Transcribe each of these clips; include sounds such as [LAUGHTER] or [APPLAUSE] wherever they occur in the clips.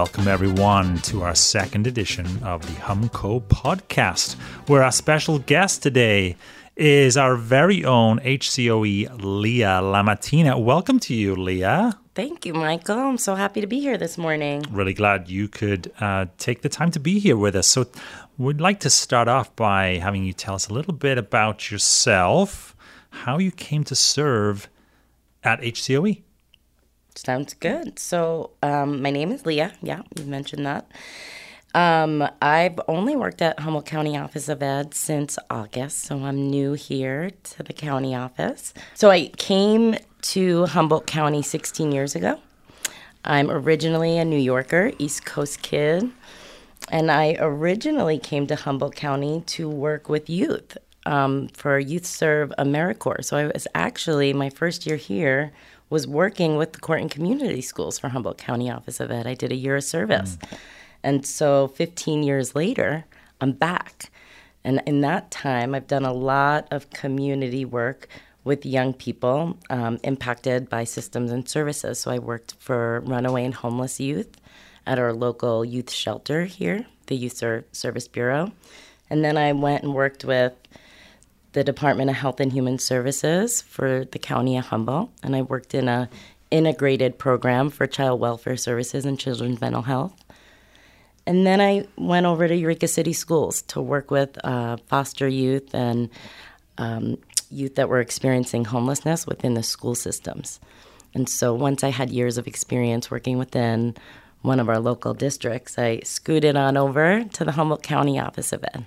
welcome everyone to our second edition of the HumCOE podcast, where our special guest today is our very own HCOE Leah Lamattina. Welcome to you, Leah. Thank you, Michael. I'm so happy to be here this morning. Really glad you could uh, take the time to be here with us. So, we'd like to start off by having you tell us a little bit about yourself, how you came to serve at HCOE. Sounds good. So, um, my name is Leah. Yeah, you mentioned that. Um, I've only worked at Humboldt County Office of Ed since August, so I'm new here to the county office. So, I came to Humboldt County 16 years ago. I'm originally a New Yorker, East Coast kid, and I originally came to Humboldt County to work with youth um, for Youth Serve AmeriCorps. So, I was actually, my first year here, was working with the court and community schools for Humboldt County Office of Ed. I did a year of service. Mm. And so 15 years later, I'm back. And in that time, I've done a lot of community work with young people um, impacted by systems and services. So I worked for runaway and homeless youth at our local youth shelter here, the Youth Service Bureau. And then I went and worked with the Department of Health and Human Services for the County of Humboldt, and I worked in a integrated program for child welfare services and children's mental health. And then I went over to Eureka City Schools to work with uh, foster youth and um, youth that were experiencing homelessness within the school systems. And so once I had years of experience working within one of our local districts, I scooted on over to the Humboldt County Office of Ed.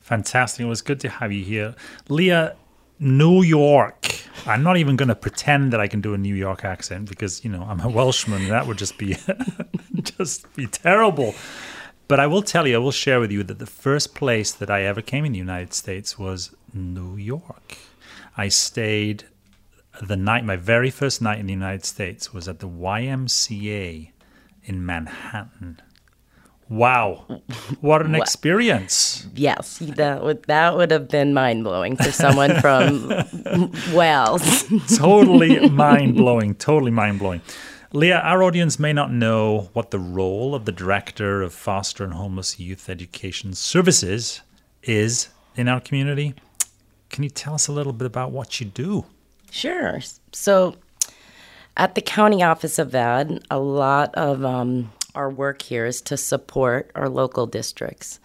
Fantastic. It was good to have you here. Leah, New York. I'm not even going to pretend that I can do a New York accent because, you know, I'm a Welshman. That would just be [LAUGHS] just be terrible. But I will tell you, I will share with you that the first place that I ever came in the United States was New York. I stayed the night, my very first night in the United States was at the YMCA in Manhattan. Wow, what an experience! Yes, that would that would have been mind blowing for someone from [LAUGHS] Wales. [LAUGHS] totally mind blowing. Totally mind blowing. Leah, our audience may not know what the role of the director of foster and homeless youth education services is in our community. Can you tell us a little bit about what you do? Sure. So, at the county office of Ed, a lot of um, our work here is to support our local districts.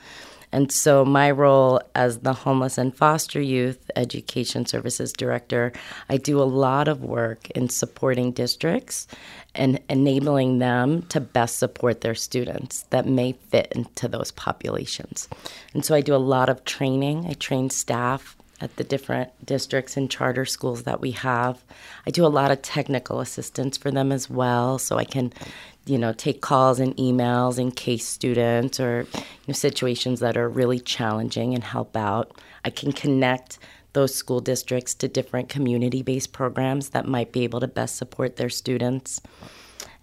And so, my role as the Homeless and Foster Youth Education Services Director, I do a lot of work in supporting districts and enabling them to best support their students that may fit into those populations. And so, I do a lot of training. I train staff at the different districts and charter schools that we have. I do a lot of technical assistance for them as well, so I can you know, take calls and emails in case students or you know, situations that are really challenging and help out. I can connect those school districts to different community based programs that might be able to best support their students.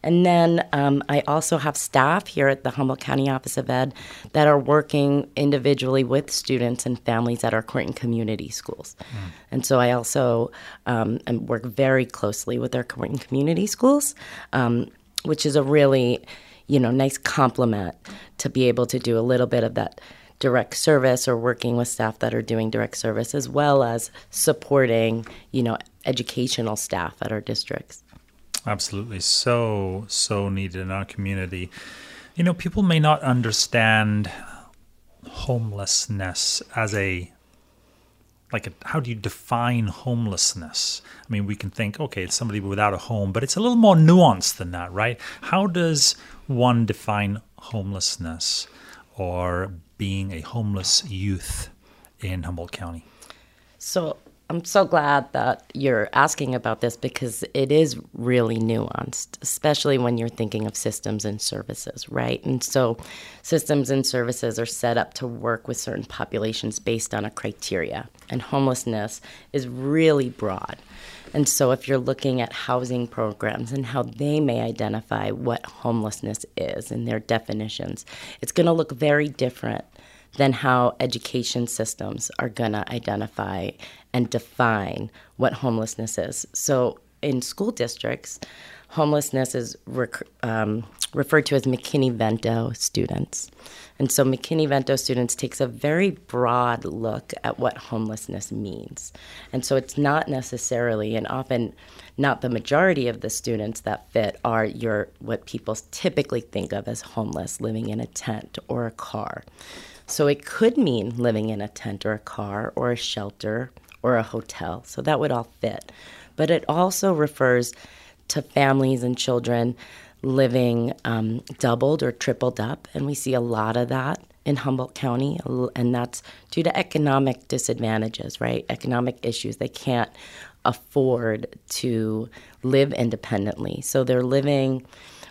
And then um, I also have staff here at the Humboldt County Office of Ed that are working individually with students and families at our court and community schools. Mm. And so I also um, work very closely with our court and community schools. Um, which is a really, you know, nice complement to be able to do a little bit of that direct service or working with staff that are doing direct service as well as supporting, you know, educational staff at our districts. Absolutely. So, so needed in our community. You know, people may not understand homelessness as a like a, how do you define homelessness? I mean we can think okay it's somebody without a home but it's a little more nuanced than that right? How does one define homelessness or being a homeless youth in humboldt county? So I'm so glad that you're asking about this because it is really nuanced, especially when you're thinking of systems and services, right? And so, systems and services are set up to work with certain populations based on a criteria, and homelessness is really broad. And so, if you're looking at housing programs and how they may identify what homelessness is and their definitions, it's going to look very different than how education systems are going to identify and define what homelessness is. So, in school districts, homelessness is rec- um, referred to as McKinney-Vento students. And so McKinney-Vento students takes a very broad look at what homelessness means. And so it's not necessarily and often not the majority of the students that fit are your what people typically think of as homeless living in a tent or a car. So it could mean living in a tent or a car or a shelter or a hotel. So that would all fit. But it also refers to families and children living um, doubled or tripled up, and we see a lot of that in Humboldt County, and that's due to economic disadvantages, right? Economic issues. They can't afford to live independently, so they're living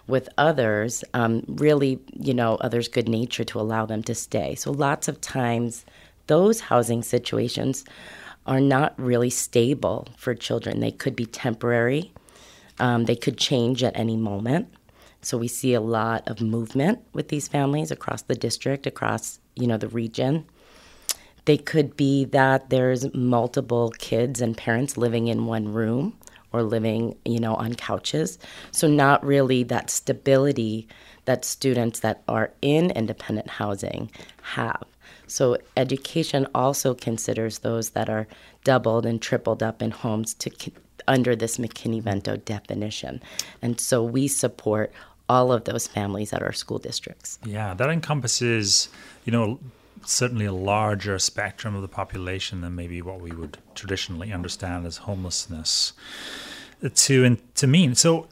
with others, um, really, you know, others' good nature to allow them to stay. So lots of times, those housing situations are not really stable for children. They could be temporary. Um, they could change at any moment. So we see a lot of movement with these families across the district, across you know the region. They could be that there's multiple kids and parents living in one room or living, you know, on couches. So not really that stability that students that are in independent housing have. So education also considers those that are doubled and tripled up in homes to under this McKinney-Vento definition. And so we support all of those families at our school districts. Yeah, that encompasses, you know, certainly a larger spectrum of the population than maybe what we would traditionally understand as homelessness to to mean. So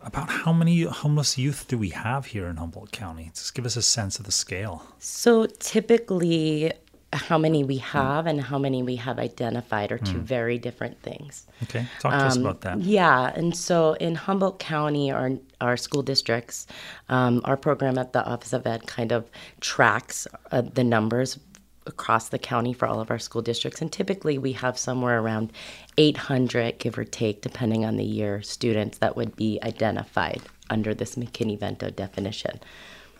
about how many homeless youth do we have here in Humboldt County? Just give us a sense of the scale. So typically how many we have and how many we have identified are two mm. very different things. Okay, talk to um, us about that. Yeah, and so in Humboldt County, our our school districts, um, our program at the Office of Ed kind of tracks uh, the numbers across the county for all of our school districts, and typically we have somewhere around 800, give or take, depending on the year, students that would be identified under this McKinney-Vento definition.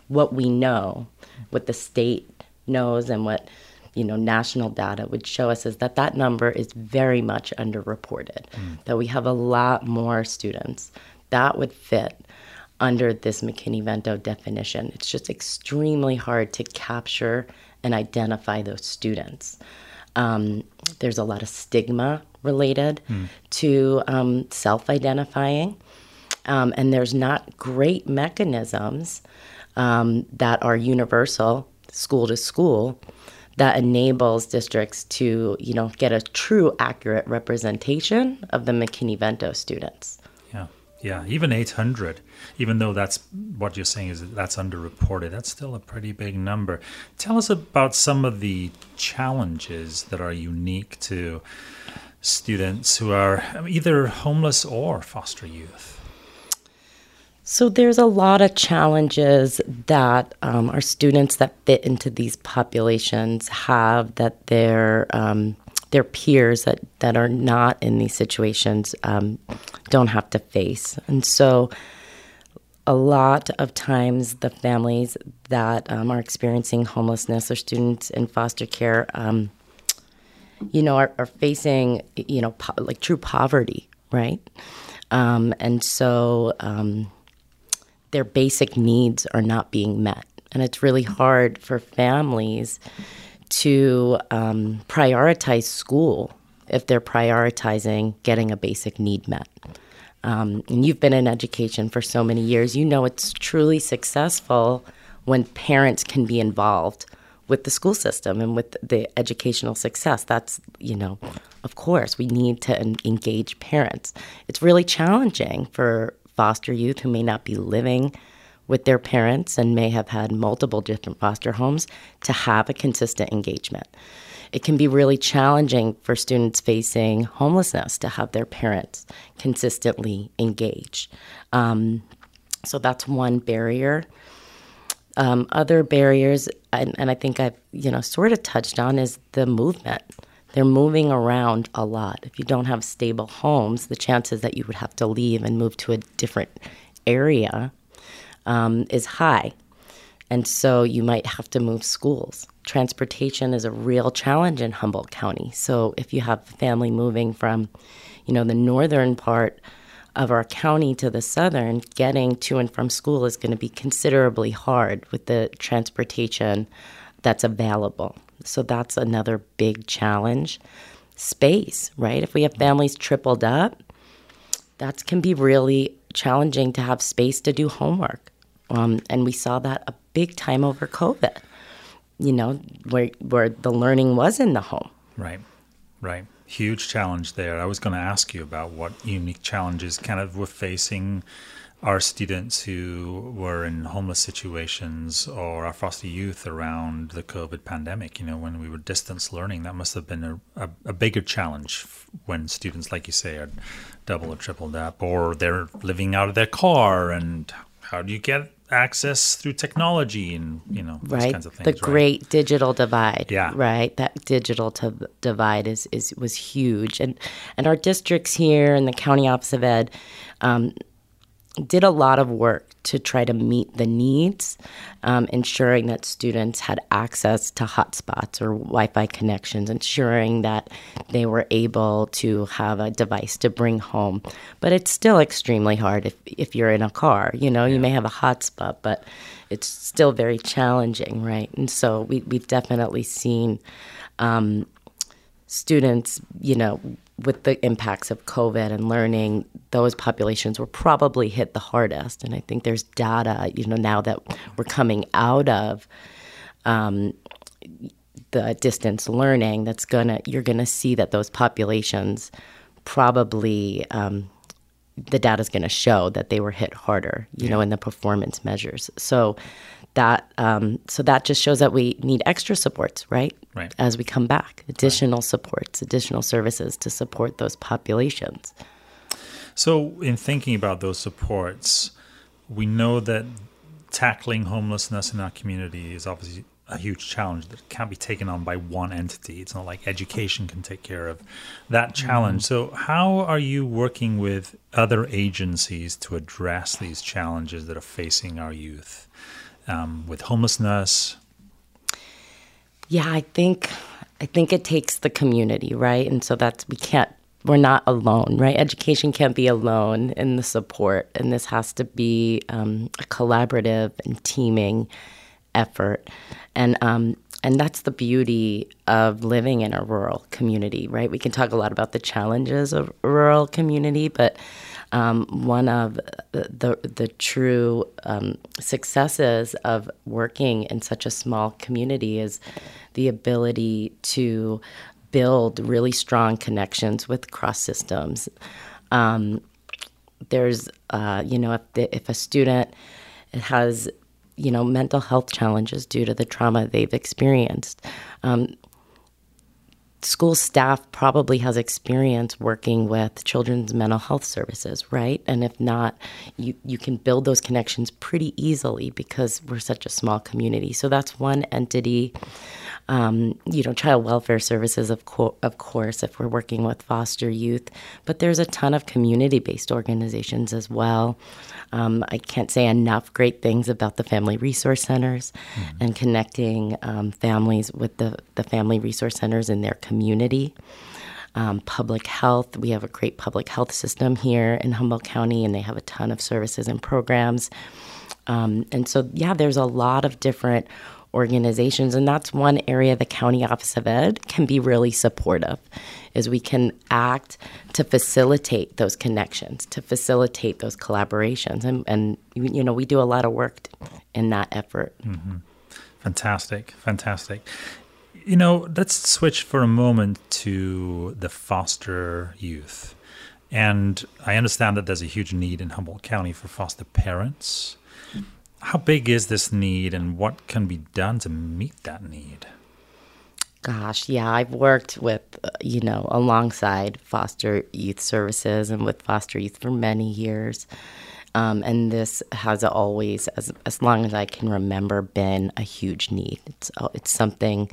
What we know, what the state knows, and what you know national data would show us is that that number is very much underreported. Mm. That we have a lot more students that would fit under this McKinney-Vento definition. It's just extremely hard to capture and identify those students. Um, there's a lot of stigma related mm. to um, self-identifying, um, and there's not great mechanisms um, that are universal, school to school, that enables districts to, you know, get a true accurate representation of the McKinney-Vento students. Yeah, yeah, even 800, even though that's what you're saying is that's underreported, that's still a pretty big number. Tell us about some of the challenges that are unique to students who are either homeless or foster youth. So there's a lot of challenges that um, our students that fit into these populations have that their um, their peers that, that are not in these situations um, don't have to face. And so a lot of times the families that um, are experiencing homelessness or students in foster care, um, you know, are, are, facing, you know, po- like true poverty, right? Um, and so their basic needs are not being met. And it's really hard for families to um, prioritize school if they're prioritizing getting a basic need met. Um, and you've been in education for so many years, you know it's truly successful when parents can be involved with the school system and with the educational success. That's, you know, of course, we need to engage parents. It's really challenging for foster youth who may not be living with their parents and may have had multiple different foster homes to have a consistent engagement. It can be really challenging for students facing homelessness to have their parents consistently engage. Um, so that's one barrier. Um, other barriers, and, and I think I've you know sort of touched on, is the movement. They're moving around a lot. If you don't have stable homes, the chances that you would have to leave and move to a different area um, is high. And so you might have to move schools. Transportation is a real challenge in Humboldt County. So if you have family moving from, you know, the northern part of our county to the southern, getting to and from school is going to be considerably hard with the transportation that's available. So that's another big challenge. Space, right? If we have families tripled up, that can be really challenging to have space to do homework. Um, and we saw that a big time over COVID, you know, where, where the learning was in the home. Right, right huge challenge there. I was going to ask you about what unique challenges kind of were facing our students who were in homeless situations or our foster youth around the COVID pandemic. You know, when we were distance learning, that must have been a, a, a bigger challenge when students, like you say, are double or tripled up, or they're living out of their car. And how do you get access through technology and you know right kinds of things, the right? great digital divide yeah right that digital to divide is, is was huge and and our districts here in the county office of ed um, did a lot of work to try to meet the needs, um, ensuring that students had access to hotspots or Wi Fi connections, ensuring that they were able to have a device to bring home. But it's still extremely hard if, if you're in a car. You know, yeah. you may have a hotspot, but it's still very challenging, right? And so we, we've definitely seen um, students, you know, with the impacts of COVID and learning, those populations were probably hit the hardest. And I think there's data, you know, now that we're coming out of um, the distance learning, that's gonna you're gonna see that those populations probably um, the data is to show that they were hit harder, you yeah. know, in the performance measures. So that um, so that just shows that we need extra supports, right? Right. As we come back, additional right. supports, additional services to support those populations. So, in thinking about those supports, we know that tackling homelessness in our community is obviously a huge challenge that can't be taken on by one entity. It's not like education can take care of that challenge. Mm. So, how are you working with other agencies to address these challenges that are facing our youth? Um, with homelessness? Yeah, I think I think it takes the community, right? And so that's we can't we're not alone, right? Education can't be alone in the support, and this has to be um, a collaborative and teaming effort, and um, and that's the beauty of living in a rural community, right? We can talk a lot about the challenges of rural community, but um, one of the the true um, successes of working in such a small community is the ability to build really strong connections with cross systems. Um, there's, uh, you know, if, the, if a student has, you know, mental health challenges due to the trauma they've experienced, um, school staff probably has experience working with children's mental health services, right? And if not, you, you can build those connections pretty easily because we're such a small community. So that's one entity. Um, you know, child welfare services, of, co- of course, if we're working with foster youth, but there's a ton of community based organizations as well. Um, I can't say enough great things about the family resource centers mm-hmm. and connecting um, families with the, the family resource centers in their community. Um, public health, we have a great public health system here in Humboldt County, and they have a ton of services and programs. Um, and so, yeah, there's a lot of different organizations. And that's one area the county office of ed can be really supportive is we can act to facilitate those connections to facilitate those collaborations. And, and you know we do a lot of work in that effort. Mm-hmm. fantastic fantastic. You know let's switch for a moment to the foster youth. And i understand that there's a huge need in humboldt county for foster parents how big is this need and what can be done to meet that need? Gosh, yeah, I've worked with, uh, you know, alongside foster youth services and with foster youth for many years. Um, and this has always, as, as long as I can remember, been a huge need. It's, uh, it's something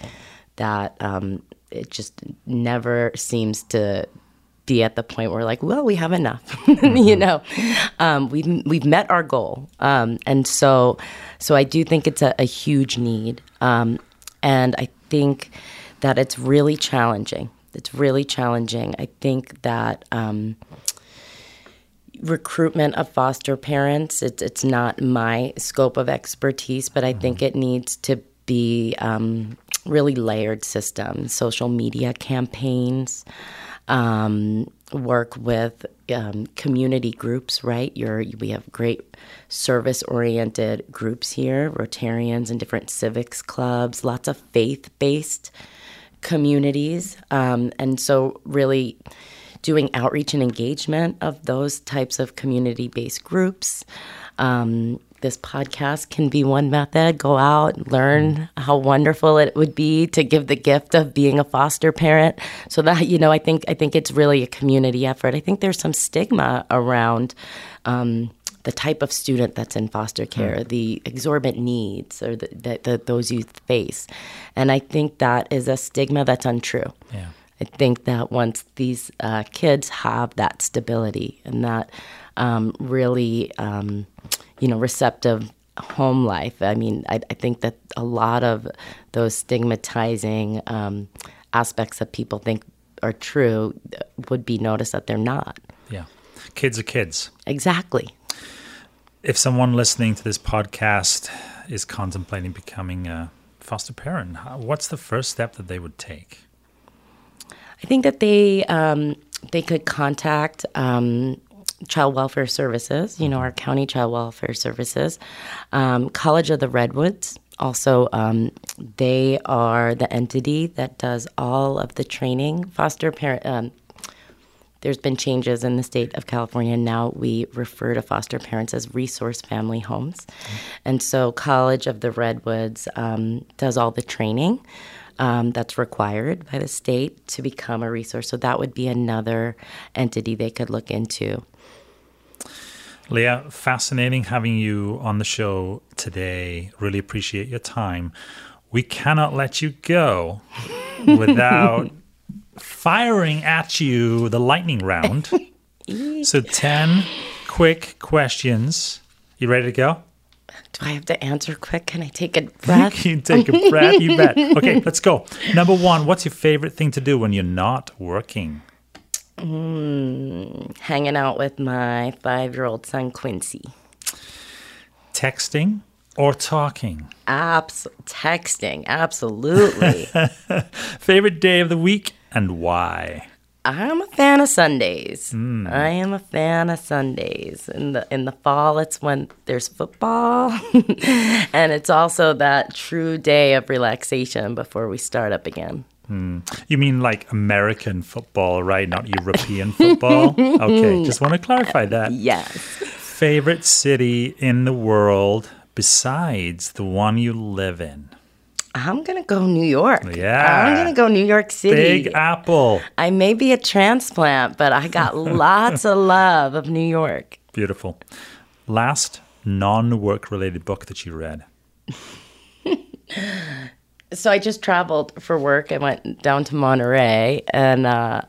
that um, it just never seems to be at the point where like, well, we have enough, [LAUGHS] you know, um, we've we've met our goal, um, and so so I do think it's a, a huge need, um, and I think that it's really challenging. It's really challenging. I think that. Um, recruitment of foster parents it's, it's not my scope of expertise but i think it needs to be um, really layered system social media campaigns um, work with um, community groups right You're, we have great service oriented groups here rotarians and different civics clubs lots of faith based communities um, and so really doing outreach and engagement of those types of community based groups. Um, this podcast can be one method. Go out, learn how wonderful it would be to give the gift of being a foster parent. So that you know, I think I think it's really a community effort. I think there's some stigma around. Um, the type of student that's in foster care, mm. the exorbitant needs or that those youth face. And I think that is a stigma that's untrue. Yeah. I think that once these uh, kids have that stability and that um, really, um, you know, receptive home life, I mean, I, I, think that a lot of those stigmatizing um, aspects that people think are true would be noticed that they're not. Yeah. Kids are kids. Exactly. If someone listening to this podcast is contemplating becoming a foster parent, what's the first step that they would take? I think that they um, they could contact um, Child Welfare Services, you know, our county Child Welfare Services, um, College of the Redwoods. Also, um, they are the entity that does all of the training. Foster parent. Um, there's been changes in the state of California. Now we refer to foster parents as resource family homes. Mm-hmm. And so, College of the Redwoods um, does all the training um, that's required by the state to become a resource. So that would be another entity they could look into. Leah, fascinating having you on the show today. Really appreciate your time. We cannot let you go [LAUGHS] without firing at you the lightning round. [LAUGHS] so, 10 quick questions. You ready to go? [LAUGHS] Do I have to answer quick? Can I take a breath? you take a breath, you bet. [LAUGHS] Okay, let's go. Number one, what's your favorite thing to do when you're not working? Mm, hanging out with my five year old son, Quincy. Texting or talking? Abs- texting, absolutely. [LAUGHS] favorite day of the week and why? I'm a fan of Sundays. Mm. I am a fan of Sundays. In the in the fall, it's when there's football, [LAUGHS] and it's also that true day of relaxation before we start up again. Mm. You mean like American football, right? Not European football? [LAUGHS] Okay, just want to clarify that. Yes. Favorite city in the world besides the one you live in? I'm gonna go New York. Yeah. I'm gonna go New York City. Big Apple. I may be a transplant, but I got [LAUGHS] lots of love of New York. Beautiful. Last non-work related book that you read. [LAUGHS] so I just traveled for work. I went down to Monterey and uh,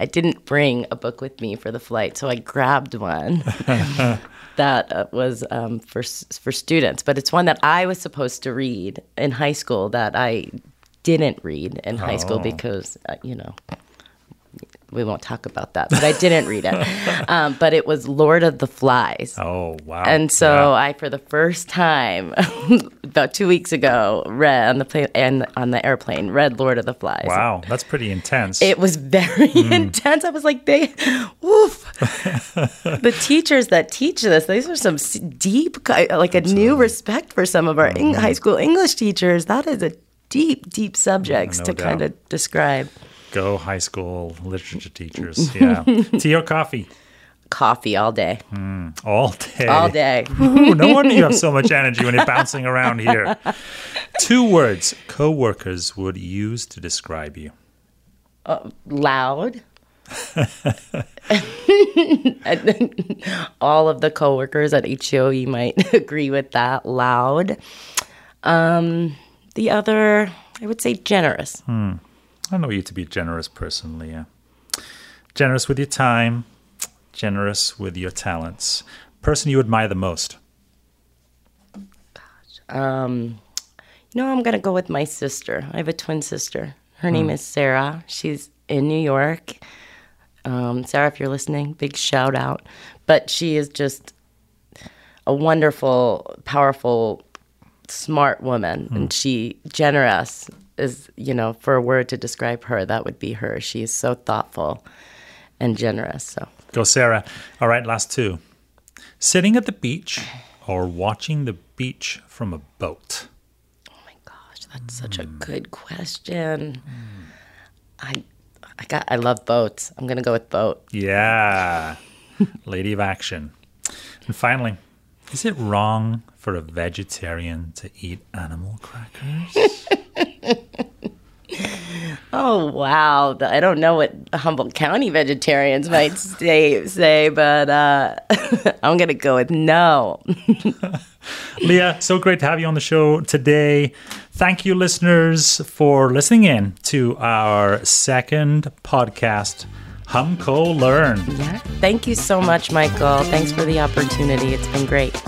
I didn't bring a book with me for the flight, so I grabbed one. [LAUGHS] that uh, was um, for for students, but it's one that I was supposed to read in high school that I didn't read in high oh. school because uh, you know we won't talk about that, but I didn't read it. [LAUGHS] Um, but it was Lord of the Flies. Oh wow! And so yeah. I, for the first time, [LAUGHS] about two weeks ago, read on the plane and on the airplane, read Lord of the Flies. Wow, that's pretty intense. It was very mm. [LAUGHS] intense. I was like, they, woof. the teachers that teach this, these are some deep, like a new respect for some of our mm-hmm. high school English teachers. That is a deep, deep subjects no to doubt. kind of describe. Go high school literature teachers. Yeah. Tea or coffee? Coffee all day. Mm, all day. All day. [LAUGHS] Ooh, no wonder you have so much energy when you're bouncing around here. Two words coworkers would use to describe you. Uh, loud. [LAUGHS] all of the coworkers at HCO might [LAUGHS] agree with that. Loud. Um, the other, I would say generous. Hmm. I know you to be a generous person, Leah. generous with your time, generous with your talents. Person you admire the most. Um, you know, I'm gonna go with my sister. I have a twin sister. Her name is Sarah. She's in New York. Um, Sarah, if you're listening, big shout out. But she is just a wonderful, powerful, smart woman, and she generous is you know for a word to describe her that would be her. She's so thoughtful and generous. So Go, Sarah. All right, last two. Sitting at the beach or watching the beach from a boat. Oh my gosh, that's such a good question. I, I got, I love boats. I'm gonna go with boat. Yeah. [LAUGHS] Lady of action. And finally, is it wrong for a vegetarian to eat animal crackers? [LAUGHS] [LAUGHS] Oh wow, I don't know what Humboldt County vegetarians might [LAUGHS] say, say, but uh, [LAUGHS] I'm gonna go with no. Leah, so great to have you on the show today. Thank you, listeners, for listening in to our second podcast, HumCOE Learn. Yeah. Thank you so much, Michael. Thanks for the opportunity. It's been great.